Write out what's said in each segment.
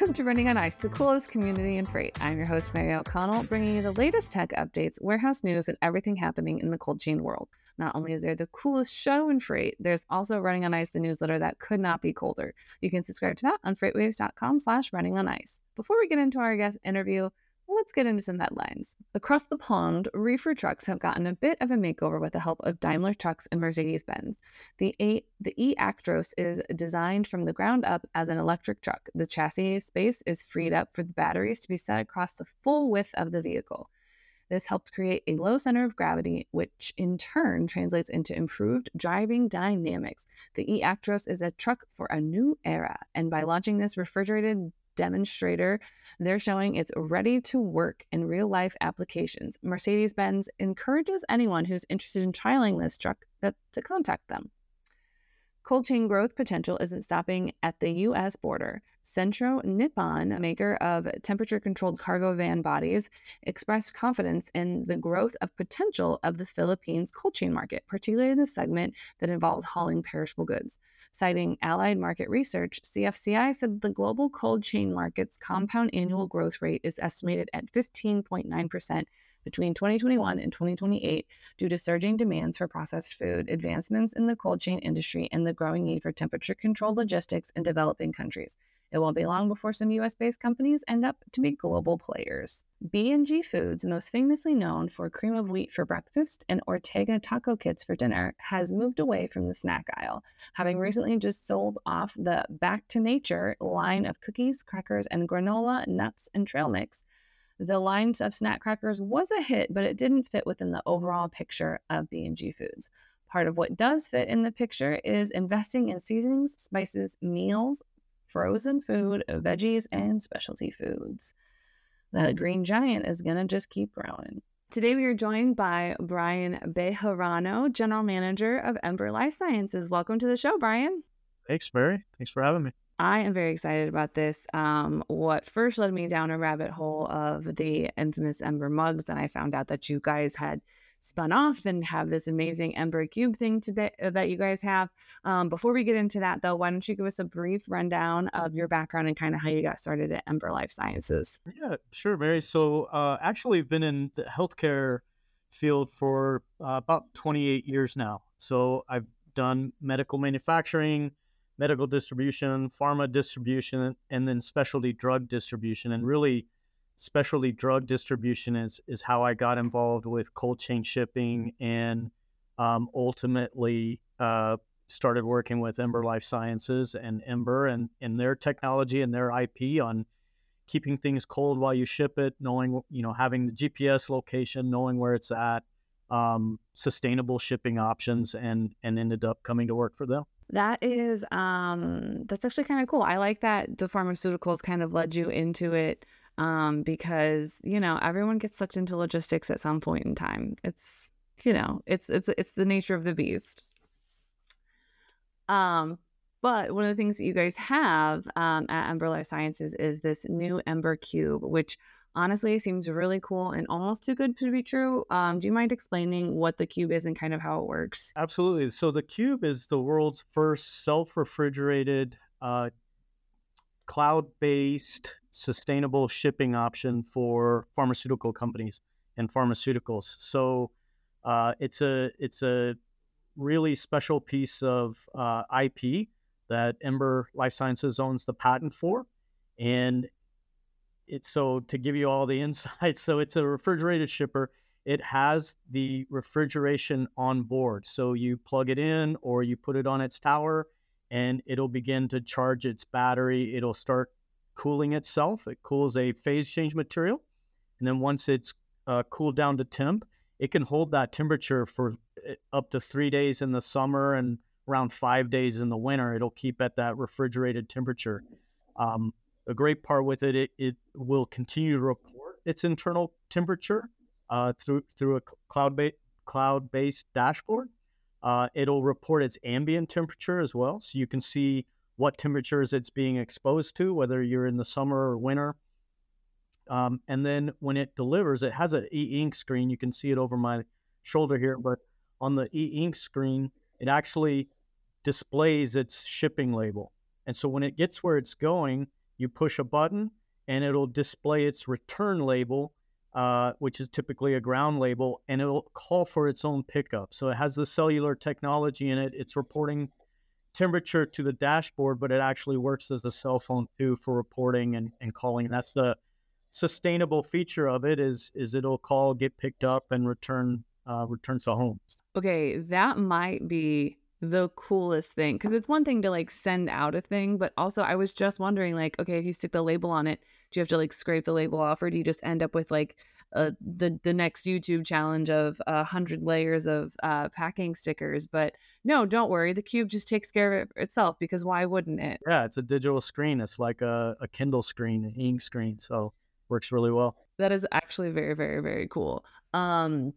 Welcome to Running on Ice, the coolest community in freight. I'm your host, Mary O'Connell, bringing you the latest tech updates, warehouse news, and everything happening in the cold chain world. Not only is there the coolest show in freight, there's also Running on Ice, the newsletter that could not be colder. You can subscribe to that on freightwaves.com slash running on ice. Before we get into our guest interview, let's get into some headlines. Across the pond, reefer trucks have gotten a bit of a makeover with the help of Daimler Trucks and Mercedes-Benz. The, a- the e-Actros is designed from the ground up as an electric truck. The chassis space is freed up for the batteries to be set across the full width of the vehicle. This helped create a low center of gravity, which in turn translates into improved driving dynamics. The e-Actros is a truck for a new era, and by launching this refrigerated demonstrator. They're showing it's ready to work in real life applications. Mercedes Benz encourages anyone who's interested in trialing this truck that, to contact them. Cold chain growth potential isn't stopping at the U.S. border. Centro Nippon, maker of temperature controlled cargo van bodies, expressed confidence in the growth of potential of the Philippines cold chain market, particularly the segment that involves hauling perishable goods. Citing Allied Market Research, CFCI said the global cold chain market's compound annual growth rate is estimated at 15.9% between 2021 and 2028 due to surging demands for processed food, advancements in the cold chain industry, and the growing need for temperature controlled logistics in developing countries. It won't be long before some US based companies end up to be global players. B&G Foods, most famously known for cream of wheat for breakfast and Ortega taco kits for dinner, has moved away from the snack aisle, having recently just sold off the Back to Nature line of cookies, crackers, and granola, nuts, and trail mix the lines of snack crackers was a hit, but it didn't fit within the overall mm-hmm. picture of B&G Foods. Part of what does fit in the picture is investing in seasonings, spices, meals, frozen food, veggies, and specialty foods. The green giant is going to just keep growing. Today, we are joined by Brian Bejarano, General Manager of Ember Life Sciences. Welcome to the show, Brian. Thanks, Mary. Thanks for having me. I am very excited about this. Um, what first led me down a rabbit hole of the infamous Ember mugs, and I found out that you guys had spun off and have this amazing Ember Cube thing today uh, that you guys have. Um, before we get into that, though, why don't you give us a brief rundown of your background and kind of how you got started at Ember Life Sciences? Yeah, sure, Mary. So, uh, actually, I've been in the healthcare field for uh, about 28 years now. So, I've done medical manufacturing medical distribution, pharma distribution, and then specialty drug distribution. And really, specialty drug distribution is is how I got involved with cold chain shipping, and um, ultimately uh, started working with Ember Life Sciences and Ember and and their technology and their IP on keeping things cold while you ship it, knowing you know having the GPS location, knowing where it's at, um, sustainable shipping options, and and ended up coming to work for them. That is um that's actually kind of cool. I like that the pharmaceuticals kind of led you into it um because, you know, everyone gets sucked into logistics at some point in time. It's, you know, it's it's it's the nature of the beast. Um but one of the things that you guys have um, at Ember Life Sciences is this new Ember Cube, which honestly seems really cool and almost too good to be true. Um, do you mind explaining what the cube is and kind of how it works? Absolutely. So the cube is the world's first self-refrigerated, uh, cloud-based, sustainable shipping option for pharmaceutical companies and pharmaceuticals. So uh, it's a it's a really special piece of uh, IP that Ember Life Sciences owns the patent for, and it's so to give you all the insights. So it's a refrigerated shipper. It has the refrigeration on board. So you plug it in or you put it on its tower and it'll begin to charge its battery. It'll start cooling itself. It cools a phase change material. And then once it's uh, cooled down to temp, it can hold that temperature for eh, up to three days in the summer and around five days in the winter. It'll keep at that refrigerated temperature. Um, the great part with it, it, it will continue to report its internal temperature uh, through through a cloud based cloud based dashboard. Uh, it'll report its ambient temperature as well, so you can see what temperatures it's being exposed to, whether you're in the summer or winter. Um, and then when it delivers, it has an e-ink screen. You can see it over my shoulder here, but on the e-ink screen, it actually displays its shipping label. And so when it gets where it's going, You push a button, and it'll display its return label, uh, which is typically a ground label, and it'll call for its own pickup. So it has the cellular technology in it. It's reporting temperature to the dashboard, but it actually works as a cell phone too for reporting and, and calling. And that's the sustainable feature of it is is it'll call, get picked up, and return uh, return to home. Okay, that might be the coolest thing because it's one thing to like send out a thing, but also I was just wondering like, okay, if you stick the label on it, do you have to like scrape the label off, or do you just end up with like uh, the the next YouTube challenge of a hundred layers of uh, packing stickers? But no, don't worry, the cube just takes care of it itself because why wouldn't it? Yeah, it's a digital screen. It's like a, a Kindle screen, an ink screen, so works really well. That is actually very very very cool. Um,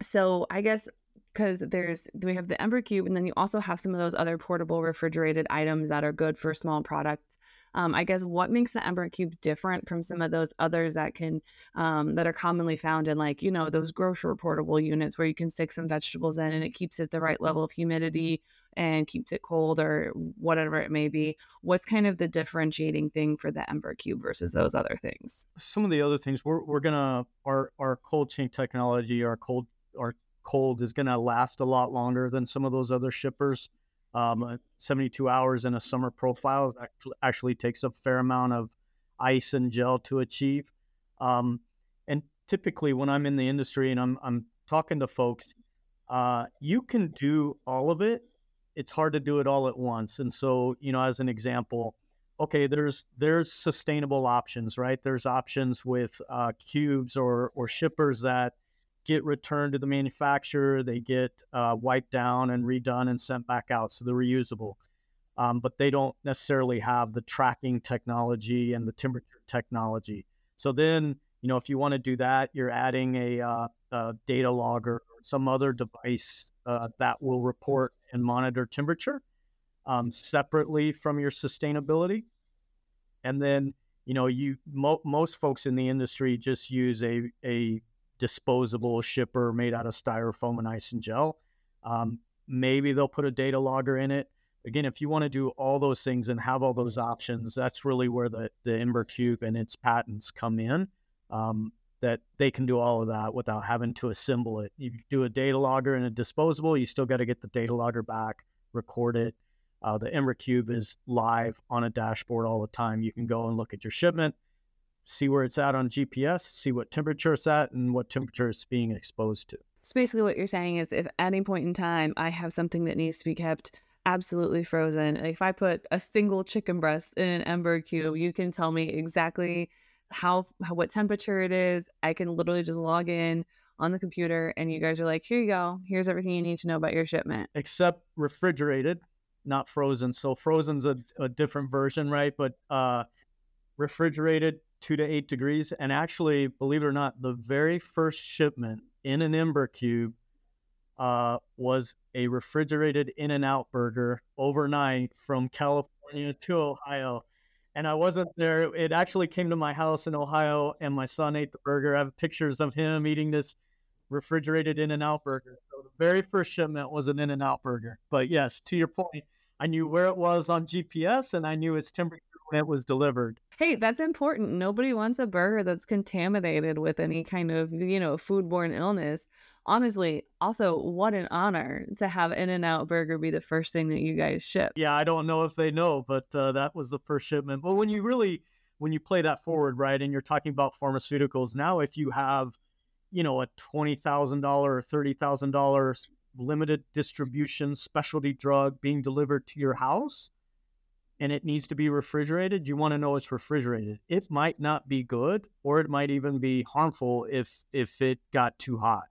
so I guess because there's we have the Ember Cube, and then you also have some of those other portable refrigerated items that are good for small products. Um, I guess what makes the Ember Cube different from some of those others that can um, that are commonly found in like you know those grocery portable units where you can stick some vegetables in and it keeps it the right level of humidity and keeps it cold or whatever it may be. What's kind of the differentiating thing for the Ember Cube versus those other things? Some of the other things we're we're gonna our our cold chain technology, our cold our cold is going to last a lot longer than some of those other shippers. Um, uh, 72 hours in a summer profile actually takes a fair amount of ice and gel to achieve. Um, and typically, when I'm in the industry and I'm, I'm talking to folks, uh, you can do all of it. It's hard to do it all at once. And so, you know, as an example, okay, there's there's sustainable options, right? There's options with uh, cubes or or shippers that get returned to the manufacturer. They get uh, wiped down and redone and sent back out, so they're reusable. Um, but they don't necessarily have the tracking technology and the temperature technology. So then, you know, if you want to do that, you're adding a, uh, a data logger or some other device uh, that will report and monitor temperature um, separately from your sustainability. And then, you know, you mo- most folks in the industry just use a a disposable shipper made out of styrofoam and ice and gel. Um, maybe they'll put a data logger in it. Again, if you want to do all those things and have all those options, that's really where the, the Ember Cube and its patents come in. Um, that they can do all of that without having to assemble it. You do a data logger and a disposable, you still got to get the data logger back, record it. Uh, the Ember Cube is live on a dashboard all the time. You can go and look at your shipment, see where it's at on GPS, see what temperature it's at, and what temperature it's being exposed to. So basically, what you're saying is, if at any point in time I have something that needs to be kept absolutely frozen, like if I put a single chicken breast in an Ember cube, you can tell me exactly how, how what temperature it is. I can literally just log in on the computer, and you guys are like, "Here you go. Here's everything you need to know about your shipment." Except refrigerated, not frozen. So frozen's a, a different version, right? But uh, refrigerated two to eight degrees. And actually, believe it or not, the very first shipment in an Ember Cube uh, was a refrigerated In and Out burger overnight from California to Ohio. And I wasn't there. It actually came to my house in Ohio, and my son ate the burger. I have pictures of him eating this refrigerated In and Out burger. So the very first shipment was an In and Out burger. But yes, to your point, I knew where it was on GPS and I knew its temperature when it was delivered. Hey, that's important. Nobody wants a burger that's contaminated with any kind of, you know, foodborne illness. Honestly, also, what an honor to have In N Out Burger be the first thing that you guys ship. Yeah, I don't know if they know, but uh, that was the first shipment. But when you really, when you play that forward, right, and you're talking about pharmaceuticals, now if you have, you know, a $20,000 or $30,000 limited distribution specialty drug being delivered to your house, and it needs to be refrigerated, you want to know it's refrigerated. It might not be good, or it might even be harmful if if it got too hot.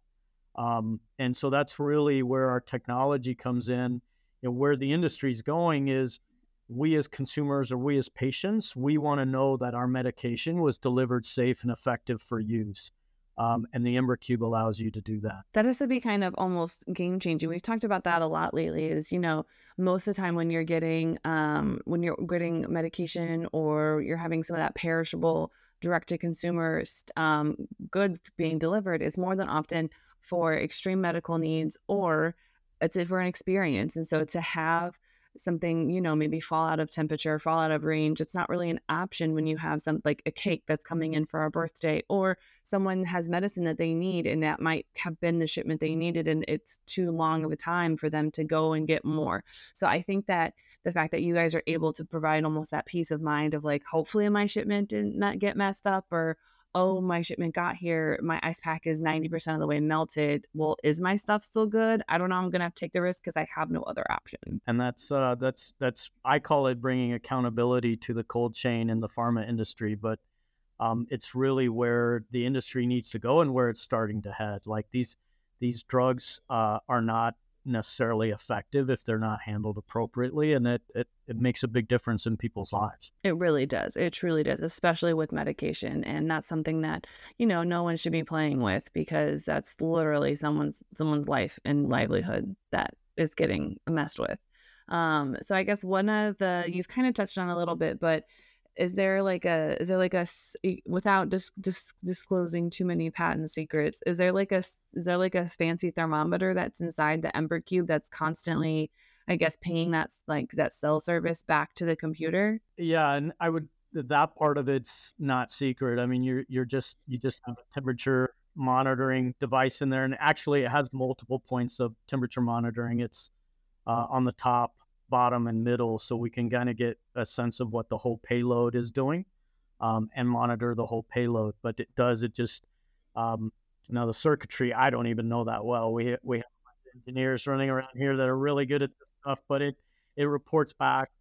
Um, and so that's really where our technology comes in. Know, where the industry is going is we as consumers or we as patients, we want to know that our medication was delivered safe and effective for use. Um, and the Ember Cube allows you to do that. That has to be kind of almost game changing. We've talked about that a lot lately. Is you know most of the time when you're getting um, when you're getting medication or you're having some of that perishable direct to consumer um, goods being delivered, it's more than often for extreme medical needs or it's for an experience. And so to have something, you know, maybe fall out of temperature, fall out of range. It's not really an option when you have some like a cake that's coming in mm-hmm. for a birthday or someone has medicine that they need and that might have been the shipment they needed and it's too long of a time for them to go and get more. So I think that the fact that you guys are able to provide almost that peace of mind of like hopefully my shipment didn't get messed up or oh, my shipment got here, my ice pack is 90% of the way melted. Well, is my stuff still good? I don't know. I'm going to have to take the risk because I have no other option. And that's, uh, that's, that's, I call it bringing accountability to the cold chain in the pharma industry, but um, it's really where the industry needs to go and where it's starting to head. Like these, these drugs uh, are not necessarily effective if they're not handled appropriately and it, it it makes a big difference in people's lives. It really does. It truly does especially with medication and that's something that you know no one should be playing with because that's literally someone's someone's life and livelihood that is getting messed with. Um so i guess one of the you've kind of touched on a little bit but is there like a is there like a without dis, dis, disclosing too many patent secrets is there like a is there like a fancy thermometer that's inside the ember cube that's constantly i guess pinging that like that cell service back to the computer? Yeah and i would that part of it's not secret. I mean you're you're just you just have a temperature monitoring device in there and actually it has multiple points of temperature monitoring. It's uh, on the top bottom and middle so we can kind of get a sense of what the whole payload is doing um, and monitor the whole payload. But it does, it just, um, you know, the circuitry, I don't even know that well. We, we have engineers running around here that are really good at this stuff, but it, it reports back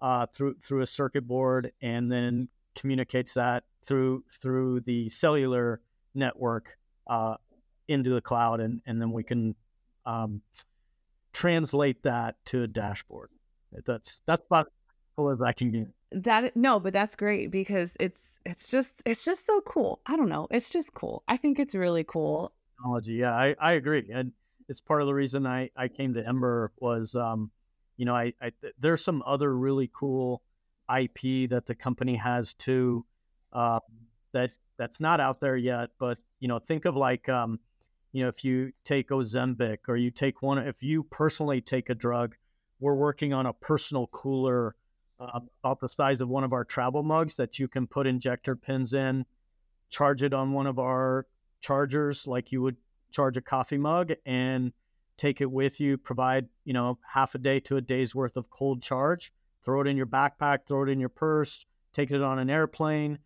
uh, through, through a circuit board and then communicates that through, through the cellular network uh, into the cloud. And, and then we can um, translate that to a dashboard. That's that's about as I can get. That no, but that's great because it's it's just it's just so cool. I don't know, it's just cool. I think it's really cool. Technology, yeah, I, I agree, and it's part of the reason I I came to Ember was, um, you know, I, I there's some other really cool IP that the company has too, uh, that that's not out there yet. But you know, think of like, um, you know, if you take Ozempic or you take one, if you personally take a drug we're working on a personal cooler uh, about the size of one of our travel mugs that you can put injector pens in, charge it on one of our chargers like you would charge a coffee mug, and take it with you. Provide you know half a day to a day's worth of cold charge. Throw it in your backpack, throw it in your purse, take it on an airplane,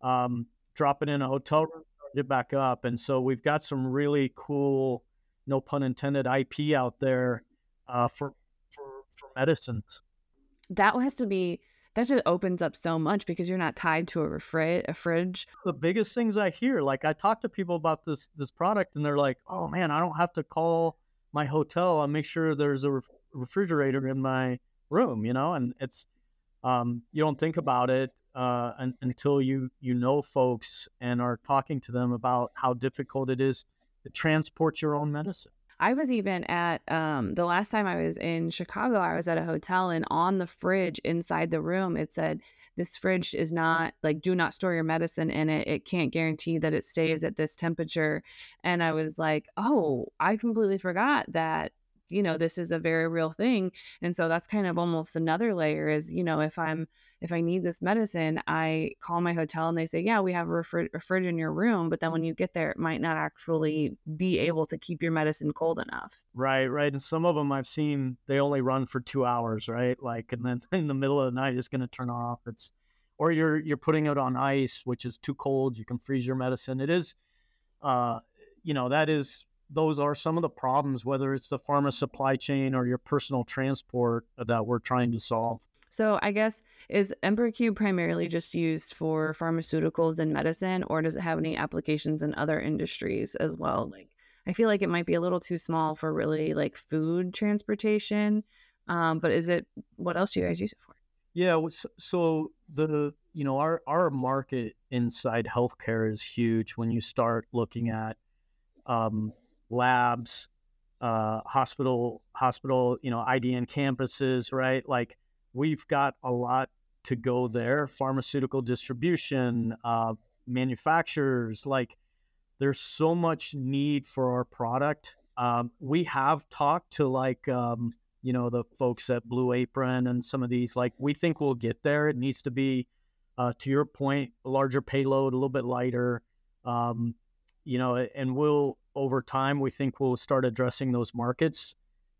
um, drop it in a hotel room, charge it back up. And so we've got some really cool, no pun intended, IP out there uh, for for medicines. That has to be that just opens up so much because you're not tied to a refri- a fridge. The biggest things I hear, like I talk to people about this this product, and they're like, "Oh man, I don't have to call my hotel and make sure there's a ref- refrigerator in my room," you know. And it's um, you don't think about it uh, un- until you you know folks and are talking to them about how difficult it is to transport your own medicine. I was even at um, the last time I was in Chicago, I was at a hotel and on the fridge inside the room, it said, This fridge is not like, do not store your medicine in it. It can't guarantee that it stays at this temperature. And I was like, Oh, I completely forgot that you know this is a very real thing and so that's kind of almost another layer is you know if i'm if i need this medicine i call my hotel and they say yeah we have a, refri- a fridge in your room but then when you get there it might not actually be able to keep your medicine cold enough. Right right and some of them i've seen they only run for two hours right like and then in the middle of the night it's going to turn off it's or you're you're putting it on ice which is too cold you can freeze your medicine it is uh you know that is those are some of the problems, whether it's the pharma supply chain or your personal transport that we're trying to solve. So I guess is EmberCube primarily just used for pharmaceuticals and medicine, or does it have any applications in other industries as well? Like I feel like it might be a little too small for really like food transportation. Um, but is it what else do you guys use it for? Yeah, so the you know our our market inside healthcare is huge when you start looking at um, labs, uh, hospital, hospital, you know, IDN campuses, right? Like we've got a lot to go there. Pharmaceutical distribution, uh, manufacturers, like there's so much need for our product. Um, we have talked to like um, you know, the folks at Blue Apron and some of these. Like, we think we'll get there. It needs to be, uh, to your point, a larger payload, a little bit lighter. Um, you know, and we'll over time we think we'll start addressing those markets.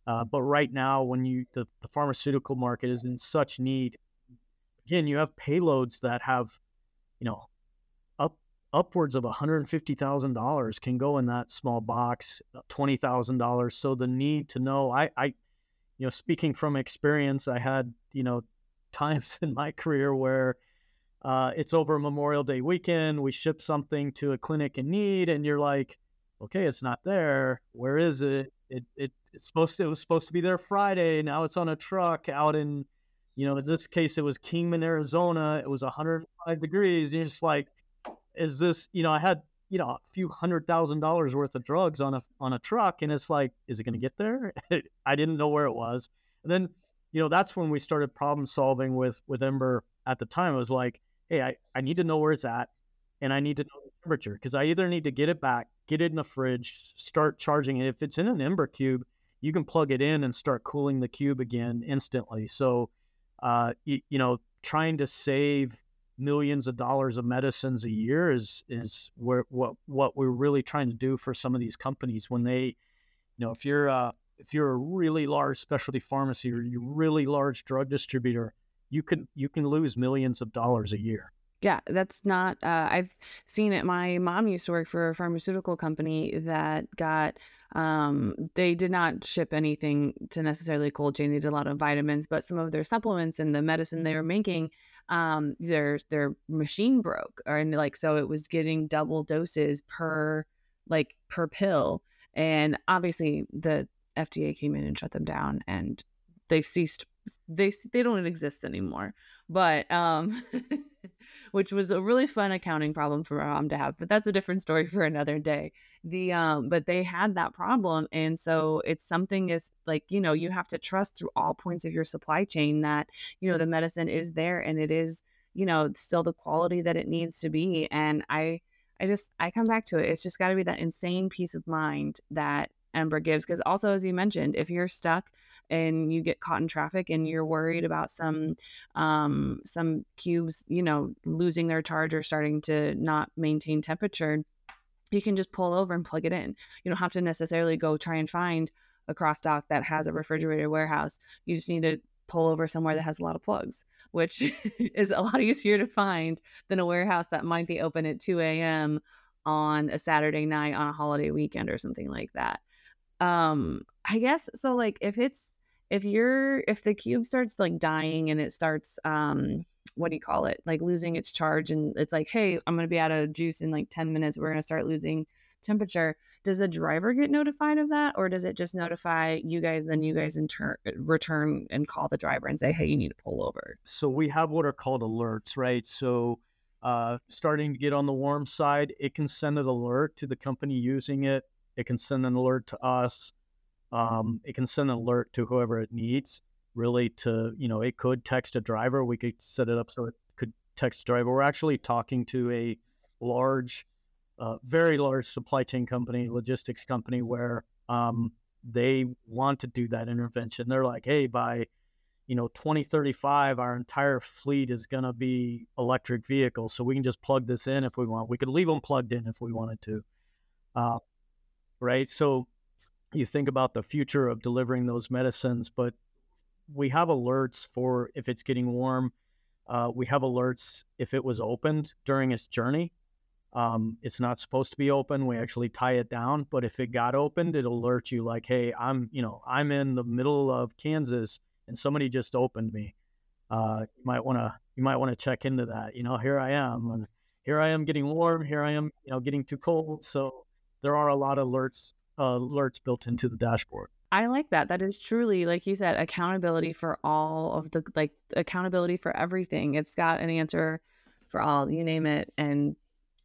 Uh, but right now, when you the, the pharmaceutical market is in such need, again, you have payloads that have, you know, up upwards of $150,000 can go in that small box, $20,000. So the need to know, I, I, you know, speaking from experience, I had, you know, times in my career where uh, it's over Memorial Day weekend. We ship something to a clinic in need, and you're like, okay, it's not there. Where is it? It, it it's supposed to, it was supposed to be there Friday. Now it's on a truck out in, you know, in this case it was Kingman, Arizona. It was 105 degrees. And you're just like, is this? You know, I had you know a few hundred thousand dollars worth of drugs on a on a truck, and it's like, is it going to get there? I didn't know where it was. And then, you know, that's when we started problem solving with with Ember. At the time, it was like, hey, I, I need to know where it's at, and I need to know temperature because I either need to get it back, get it in the fridge, start charging it. If it's in an Ember cube, you can plug it in and start cooling the cube again instantly. So, uh, you, you know, trying to save millions of dollars of medicines a year is is where what what we're really trying to do for some of these companies when they, you know, if you're uh, if you're a really large specialty pharmacy or you're a really large drug distributor, you can you can lose millions of dollars a year. Yeah, that's not. Uh, I've seen it. My mom used to work for a pharmaceutical company that got. Um, they did not ship anything to necessarily cold chain. They did a lot of vitamins, but some of their supplements and the medicine they were making, um, their their machine broke, or and like so it was getting double doses per like per pill, and obviously the FDA came in and shut them down, and they ceased. They they don't exist anymore, but um. which was a really fun accounting problem for my mom to have. But that's a different story for another day. The um, but they had that problem, and so it's something is like you know you have to trust through all points of your supply chain that you know the medicine is there and it is you know still the quality that it needs to be. And I I just I come back to it. It's just got to be that insane peace of mind that Ember gives. Because also, as you mentioned, if you're stuck and you get caught in traffic and you're worried about some um, some cubes, you know, losing their charge or starting to not maintain temperature, you can just pull over and plug it in. You don't have to necessarily go try and find a cross dock that has a refrigerated warehouse. You just need to pull over somewhere that has a lot of plugs, which is a lot easier to find than a warehouse that might be open at 2 a.m. on a Saturday night on a holiday weekend or something like that um i guess so like if it's if you're if the cube starts like dying and it starts um what do you call it? Like losing its charge and it's like hey i'm going to be out of juice in like 10 minutes. We're going to start losing temperature. Does the driver get notified of that or does it just notify you guys then you guys in turn return and call the driver and say hey you need to pull over. So we have what are called alerts right? So uh, starting to get on the warm side it can send an alert to the company using it it can send an alert to us. Um, it can send an alert to whoever it needs. Really, to you know, it could text a driver. We could set it up so it could text a driver. We're actually talking to a large, uh, very large supply chain company, logistics company, where um, they want to do that intervention. They're like, hey, by you know 2035 our entire fleet is going to be electric vehicles so we can just plug this in if we want we could leave them plugged in if we wanted to uh, right? So you think about the future of delivering those medicines, but we have alerts for if it's getting warm. Uh, we have alerts if it was opened during its journey. Um, it's not supposed to be open. We actually tie it down, but if it got opened, it alert you like, "Hey, I'm, you know, I'm in the middle of Kansas, and somebody just opened me. Uh, you might want to, you might want to check into that. You know, here I am, and here I am getting warm. Here I am, you know, getting too cold. So there are a lot of alerts uh, alerts built into the dashboard. I like that. That is truly, like you said, accountability for all of the like accountability for everything. It's got an answer for all, you name it, and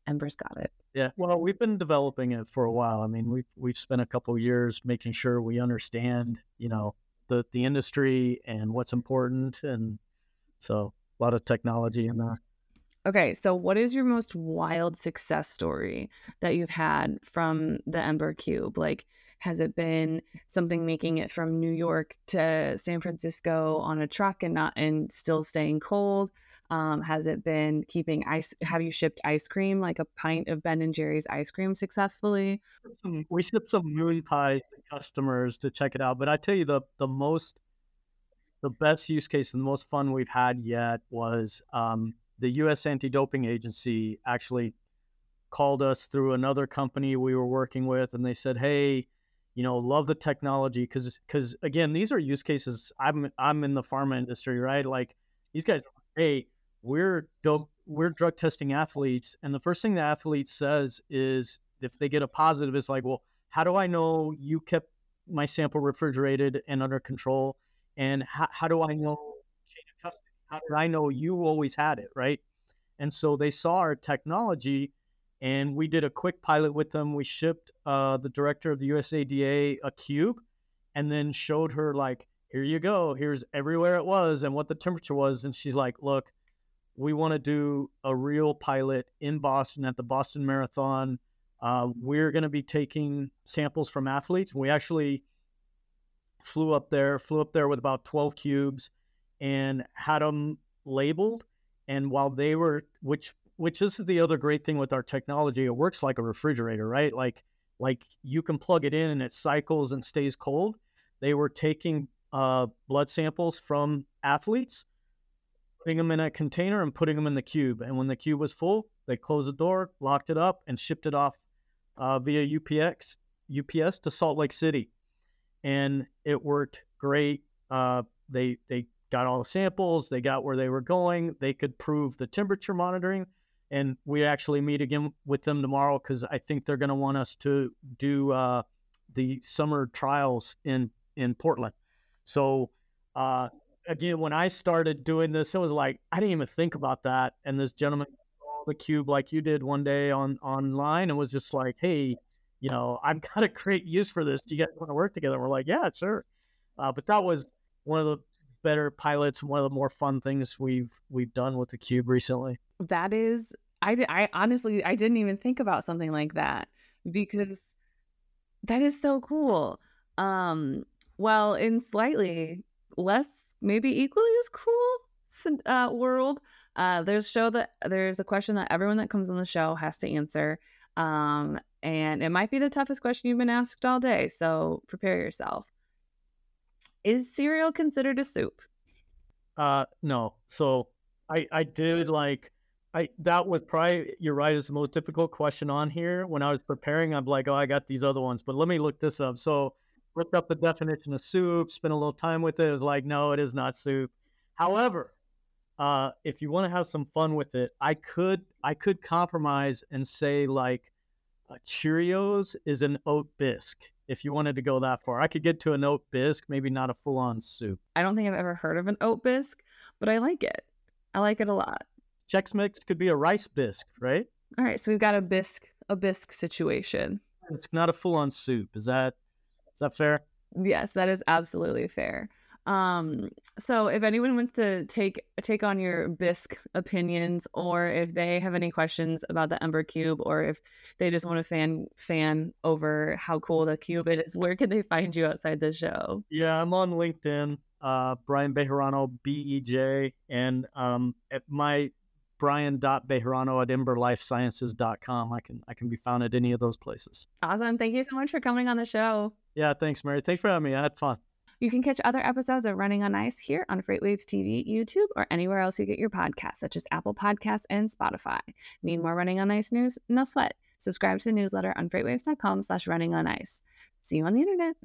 Ember's got it. Yeah. Well, we've been developing it for a while. I mean, we've we've spent a couple years making sure we understand, you know, the the industry and what's important, and so a lot of technology in there. Okay, so what is your most wild success story that you've had from the Ember Cube? Like, has it been something making it from New York to San Francisco on a truck and not and still staying cold? Um, has it been keeping ice? Have you shipped ice cream, like a pint of Ben and Jerry's ice cream, successfully? We shipped some moon pies to customers to check it out. But I tell you, the the most, the best use case and the most fun we've had yet was um, the U.S. Anti-Doping Agency actually called us through another company we were working with, and they said, "Hey, you know, love the technology because because again, these are use cases. I'm I'm in the pharma industry, right? Like these guys, hey, we're dope, we're drug testing athletes, and the first thing the athlete says is if they get a positive, is like, well, how do I know you kept my sample refrigerated and under control, and how, how do I know? How do I know you always had it, right? And so they saw our technology, and we did a quick pilot with them. We shipped uh, the director of the USADA a cube, and then showed her like, here you go, here's everywhere it was and what the temperature was, and she's like, look we want to do a real pilot in Boston at the Boston Marathon. Uh, we're going to be taking samples from athletes. We actually flew up there, flew up there with about 12 cubes and had them labeled. And while they were, which, which this is the other great thing with our technology, it works like a refrigerator, right? Like, like you can plug it in and it cycles and stays cold. They were taking uh, blood samples from athletes putting them in a container and putting them in the cube. And when the cube was full, they closed the door, locked it up, and shipped it off uh, via UPX UPS to Salt Lake City. And it worked great. Uh, they they got all the samples. They got where they were going. They could prove the temperature monitoring. And we actually meet again with them tomorrow because I think they're going to want us to do uh, the summer trials in in Portland. So uh, again, when I started doing this, it was like I didn't even think about that. And this gentleman the cube like you did one day on online and was just like, "Hey, you know, I've got a great use for this. Do you guys want to work together?" And we're like, "Yeah, sure." Uh, but that was one of the better pilots one of the more fun things we've we've done with the cube recently. That is, I I honestly I didn't even think about something like that because that is so cool. Um, well, in slightly less, maybe equally as cool uh, world. Uh, there's show that there's a question that everyone that comes on the show has to answer. Um, and it might be the toughest question you've been asked all day. So prepare yourself. Is cereal considered a soup? Uh, no. So I, I did like, I, that was probably, you're right, is the most difficult question on here. When I was preparing, I'm like, oh, I got these other ones, but let me look this up. So looked up the definition of soup, spent a little time with it. It was like, no, it is not soup. However, uh, if you want to have some fun with it, I could I could compromise and say like uh, Cheerios is an oat bisque. If you wanted to go that far, I could get to an oat bisque, maybe not a full on soup. I don't think I've ever heard of an oat bisque, but I like it. I like it a lot. Chex Mix could be a rice bisque, right? All right, so we've got a bisque a bisque situation. It's not a full on soup. Is that is that fair? Yes, that is absolutely fair. Um, so if anyone wants to take take on your bisque opinions, or if they have any questions about the Ember Cube, or if they just want to fan fan over how cool the cube is, where can they find you outside the show? Yeah, I'm on LinkedIn, uh, Brian Bejarano, B E J, and um, at my brian.bejarano at emberlifesciences.com. I can I can be found at any of those places. Awesome. Thank you so much for coming on the show. Yeah, thanks, Mary. Thanks for having me. I had fun. You can catch other episodes of Running on Ice here on FreightWaves TV, YouTube, or anywhere else you get your podcasts, such as Apple Podcasts and Spotify. Need more Running on Ice news? No sweat. Subscribe to the newsletter on freightwaves.com slash running on ice. See you on the internet.